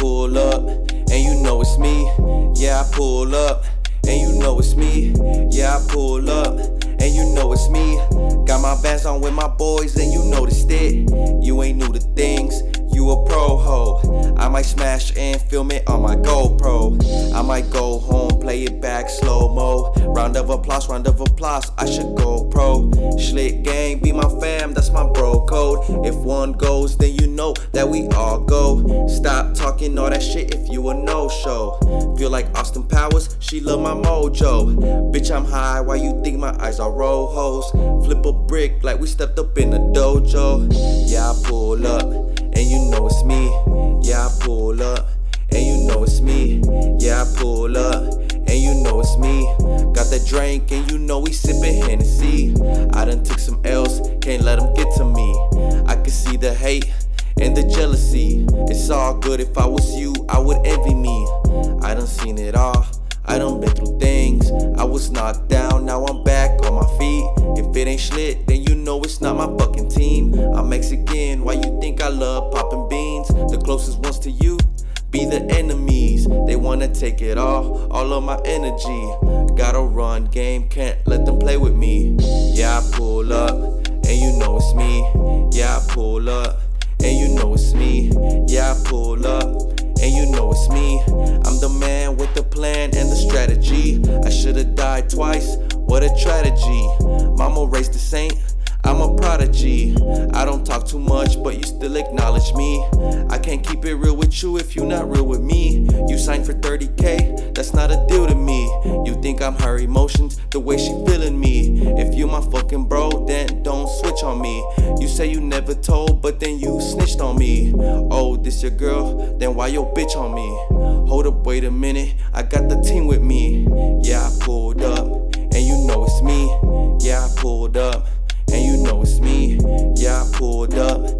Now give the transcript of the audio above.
pull up, and you know it's me. Yeah, I pull up, and you know it's me. Yeah, I pull up, and you know it's me. Got my bands on with my boys, and you noticed it. You ain't new to things, you a pro ho. I might smash and film it on my GoPro. I might go home, play it back slow mo. Round of applause, round of applause. I should go pro. Schlick gang, be my fam, that's my bro code. If one goes, then you know that we all go. Stop all that shit if you a no show. Feel like Austin Powers, she love my mojo. Bitch, I'm high, why you think my eyes are roll hoes? Flip a brick like we stepped up in a dojo. Yeah, I pull up, and you know it's me. Yeah, I pull up, and you know it's me. Yeah, I pull up, and you know it's me. Got that drink, and you know we sippin' Hennessy. I done took some L's, can't let them get to me. I can see the hate and the jealousy. It's all good if I was you, I would envy me. I done seen it all. I done been through things. I was knocked down, now I'm back on my feet. If it ain't Schlitt, then you know it's not my fucking team. I'm Mexican, why you think I love popping beans? The closest ones to you be the enemies. They wanna take it all, all of my energy. Gotta run game, can't let them play with me. Yeah, I pull up, and you know it's me. Yeah, I pull up, know it's me. Yeah, I pull up, and you know it's me. I'm the man with the plan and the strategy. I should've died twice, what a tragedy. Mama raised a saint. I'm a prodigy. I don't talk too much, but you still acknowledge me. I can't keep it real with you if you're not real with me. You signed for 30k, that's not a deal to me. You think I'm her emotions, the way she. If you my fucking bro, then don't switch on me. You say you never told, but then you snitched on me. Oh, this your girl? Then why your bitch on me? Hold up, wait a minute, I got the team with me. Yeah, I pulled up, and you know it's me. Yeah, I pulled up and you know it's me. Yeah, I pulled up,